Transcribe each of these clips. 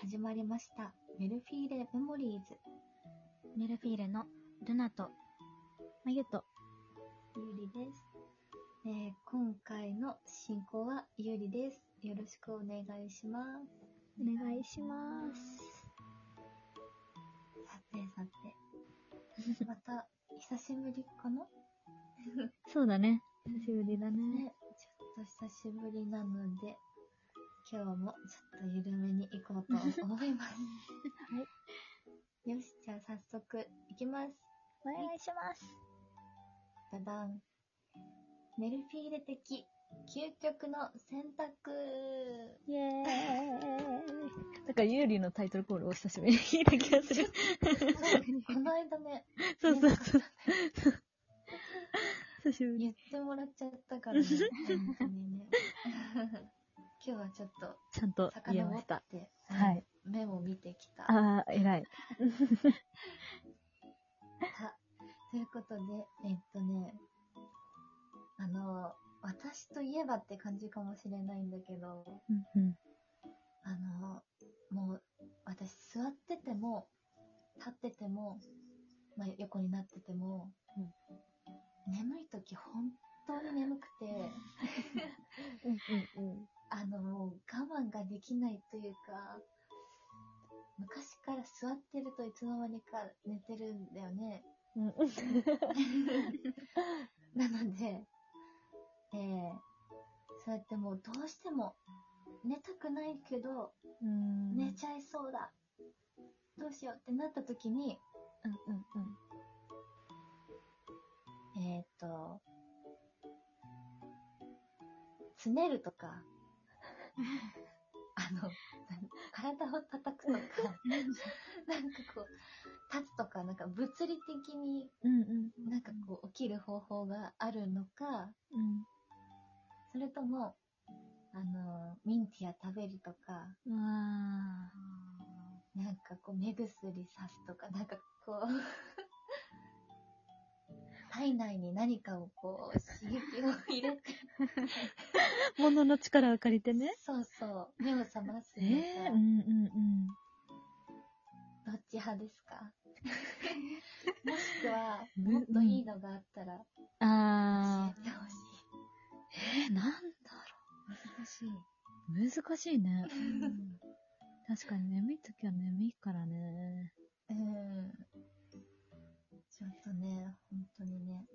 始まりました。メルフィーレメモリーズ。メルフィーレのルナと、まゆと、ゆりです。えー今回の進行はゆりです。よろしくお願いします。お願いします。さてさて。また、久しぶりかな？そうだね。久しぶりだね。ね、ちょっと久しぶりなので、今日もちょっと緩めに行こうと思います。はい。よし、じゃあ早速いきます。お願いします。ダダン。メルフィーレ的究極の選択。イエーイ。なんか、ユーリのタイトルコールを久しぶりに聞いた気がする。この間ね、そうそうそう。久しぶり。言ってもらっちゃったからね、本当にね。今日はちょっとちゃんと言えました。て、はい。目を見てきた。あー、偉い。たということで、えっとね、あの、私といえばって感じかもしれないんだけど、うんうん。あの、もう、私座ってても、立ってても、まあ、横になってても、眠い時本当に眠くて、うんうんうん。あの、もう我慢ができないというか、昔から座ってるといつの間にか寝てるんだよね。うんなので、えー、そうやってもうどうしても寝たくないけど、うん。寝ちゃいそうだ。どうしようってなった時に、うんうんうん。えっ、ー、と、つねるとか、あの、体を叩くとか、なんかこう、立つとか、なんか物理的に。なんかこう起きる方法があるのか、うん。それとも、あの、ミンティア食べるとか、なんかこう目薬さすとか、なんかこう、体内に何かをこう刺激を入れて、ー。物の力を借りてね。そうそう、目を覚ますええー、うんうんうん。どっち派ですか？もしくは、むもっといいのがあったら、教あえてほしー。えー、なんだい。難しい。ろう。難しいね。確かに眠い時は眠いからね。うん。ちょっとね、本当にね、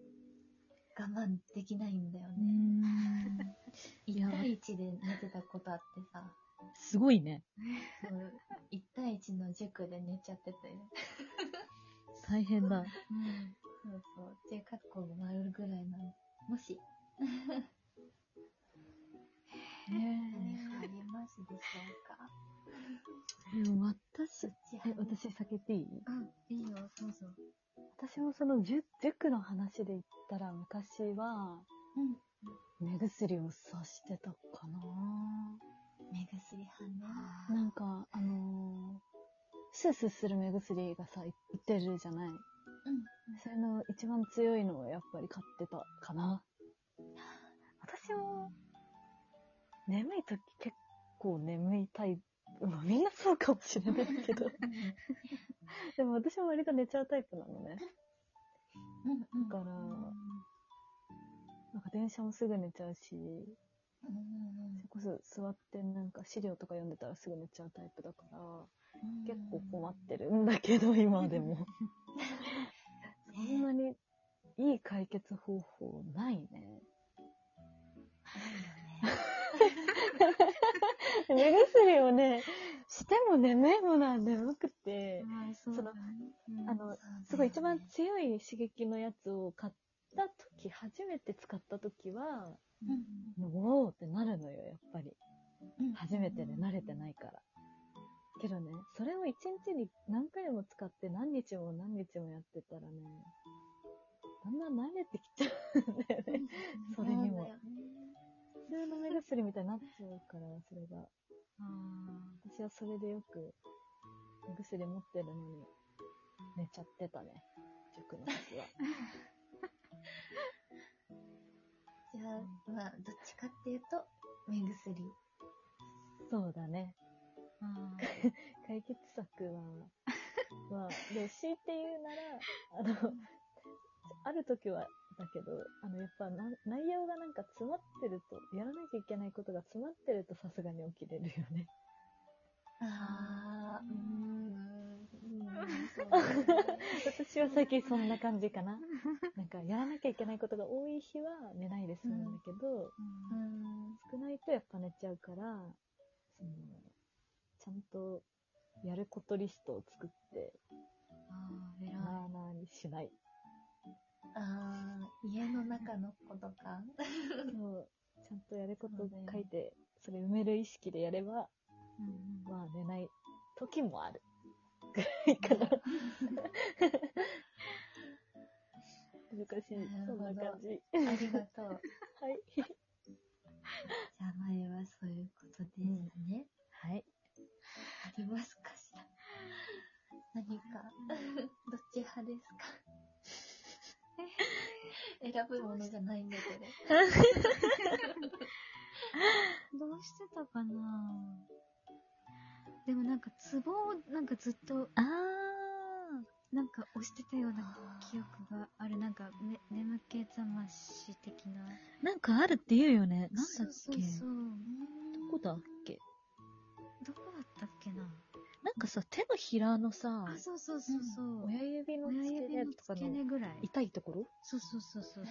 我慢できないんだよね。ん。1対1で寝てたことあってさ、すごいね。そう1対1の塾で寝ちゃってて。大変だ。そうそう。っていう格好が回るぐらいなの。もし、へ何かありますでしょうか？でも私私先言っていい？うん、いいよ、どうぞ。私もその塾塾の話で言ったら昔はうん。目薬をさしてたかな目薬派ね。なんか、あのースースーする目薬がさ、売ってるじゃないうん。それの一番強いのをやっぱり買ってたかな。私も、眠い時結構眠いタイプ。まあみんなそうかもしれないけど。でも私も割と寝ちゃうタイプなのね。だからなんか電車もすぐ寝ちゃうし、うん、それこそ座ってなんか資料とか読んでたらすぐ寝ちゃうタイプだから、結構困ってるんだけど、今でも。そんなにいい解決方法ないね。目薬をね、しても眠いものは眠くて、そそのあの、すごい一番強い刺激のやつを買った時、初めて使った時は、もうおーってなるのよ、やっぱり。初めてで慣れてないから。けどね、それを一日に何回も使って何日も何日もやってたらね、だんだん慣れてきちゃうんだよね。それにも。普通の目薬みたいになっちゃうから、それが。私はそれでよく目薬持ってるのに寝ちゃってたね。塾の時は。じゃあ、まあ、どっちかっていうと、目薬。そうだね。解決策は、まあ、でも強いて言うなら、あの、ある時は、だけど、あの、やっぱな、内容がなんか詰まってるが詰まってるとさすがに起きれるよね。あー、うーん。私は最近そんな感じかな。なんか、やらなきゃいけないことが多い日は寝ないで済むんだけど、うん。少ないとやっぱ寝ちゃうから、その、ちゃんとやることリストを作って、ああ、偉い。なあなあにしない。あー、家の中のことか。そう、ちゃんとやること書いて、それ埋める意識でやれば、うんうんまあ寝ない時もある。ぐらいかな。難しい。そんな感じ。ありがとう。はい。じゃあ、前はそういうことでしたね。はい。ありますかしら何か、どっち派ですか？選ぶものじゃないんだけど。どうしてたかな？でもなんか、ツボをなんかずっと、あなんか押してたような記憶がある。なんか、ね、眠気覚まし的な。ー。なんかあるって言うよね。なんだっそうそうけそう。どこだっけ？どこだったっけな？なんかさ、手のひらのさ、あ、そうそうそうそう。親指の付親け根とかのぐらい。痛いところ？そうそうそうそう。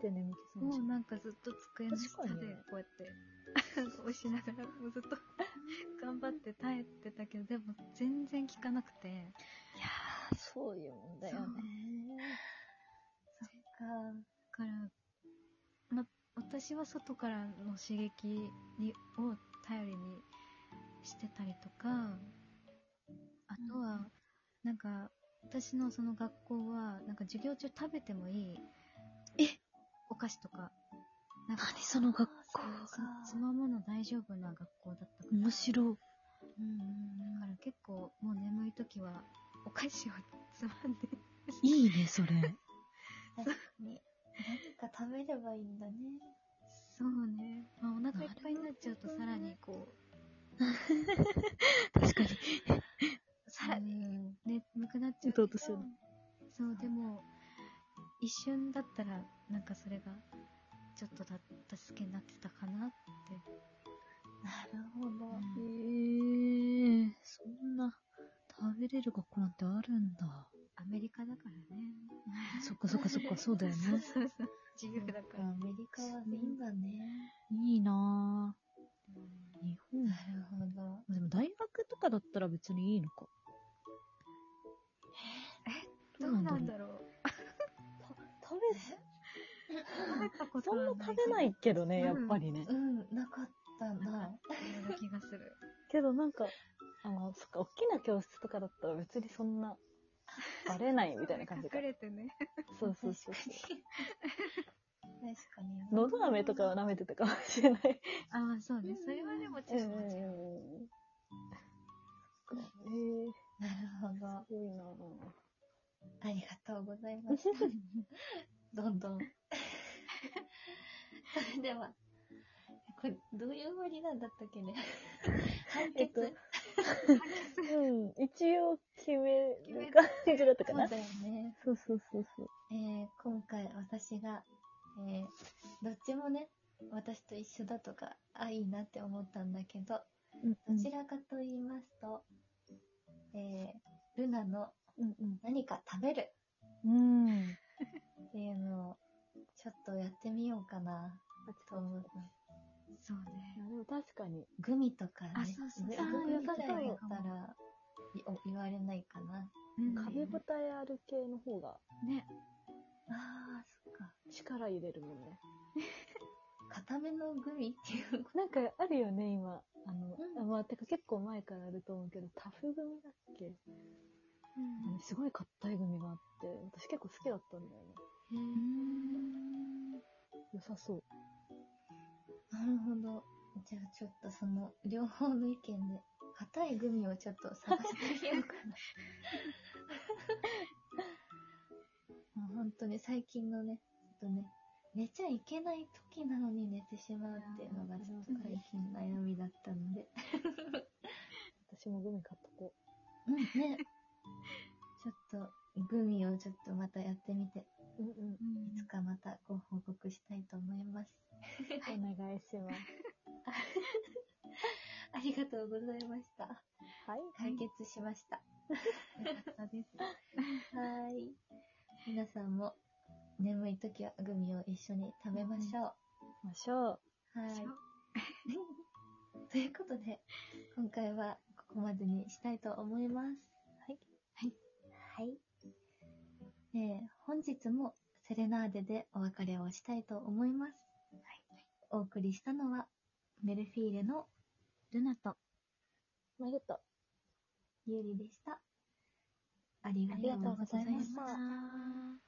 で眠気覚もう。なんかずっと机の下でこうやって 押しながらもうずっと 頑張って耐えてたけどでも全然効かなくていやー、そういうもんだよね。そっか。だから、ま、私は外からの刺激にを頼りにしてたりとかあとはなんか私のその学校はなんか授業中食べてもいいえ？お菓子とかなんか何その学校。つまむの大丈夫な学校だったから面白い。うんうん、だから結構もう眠い時はお菓子をつまんでいいね、それ。確かに。何か食べればいいんだね。そうね、まあ、お腹いっぱいになっちゃうとさらにこ 確かに。うさらにうん眠くなっちゃううとうとするそうでも一瞬だったらなんかそれがちょっとだ助けになってたかなって、なるほど。えー、そんな、食べれる学校なんてあるんだ。アメリカだからねそっかそっかそっか、そうだよそうね。そうそう自由だからアメリカはいいんだね。いいなぁ。日本なるほど。でも大学とかだったら別にいいのか。どうなんだろう食食べたこべ、そんな食べないけどね、うんやっぱりね。うん、なかったなな。かっな気がするけどなんか、あの、そっか、大きな教室とかだったら別にそんな、バレないみたいな感じか隠。れてねそうそうそうそう。確かに。のど飴とかは舐めてたかもしれない。ああそうねそれはでもちょっと間違うえー、なるほど。すごいなぁ。ありがとうございました。どんどん。それでは、これ、どういう終わりなんだったっけね。判決、えっとうん、一応決める感じだったかな。そうだよね。そうそうそうそう。えー今回私が、えーどっちもね、私と一緒だとか、あ、いいなって思ったんだけど、うんどちらかと言いますと、えールナのうんうん。何か食べるうん。っていうのを、ちょっとやってみようかな、と思った。そうねでも確かに。グミとかね。あそうそうグあーミぐらいだったら、言われないかな。うん壁舞台ある系の方がねああ。力入れるもんね。固めのグミっていうこなんかあるよね、今。あの、うんあまあ、てか結構前からあると思うけど、タフ組だっけ、あのすごい硬い組があって、私結構好きだったんだよね。へー良さそう。となるほど。じゃあちょっとその、両方の意見で、硬いグミをちょっと探してみようかな。もう本当に最近のね、とね、寝ちゃいけない時なのに寝てしまうっていうのがちょっと最近悩みだったので。私 私もグミ買っとこうん、ね。ちょっと、グミをちょっとまたやってみて、う。うんうん。うんいつかまたご報告したいと思います。お願いします。ありがとうございました。はい。解決しました。よかったです。はーい。皆さんも眠い時はグミを一緒に食べましょう。ましょう。はい。ということで、今回はここまでにしたいと思います。はい。はい。はい。えー本日もセレナーデでお別れをしたいと思います。はい。お送りしたのは、メルフィーレのルナと、まゆと。ゆうりでした。ありがとうございました。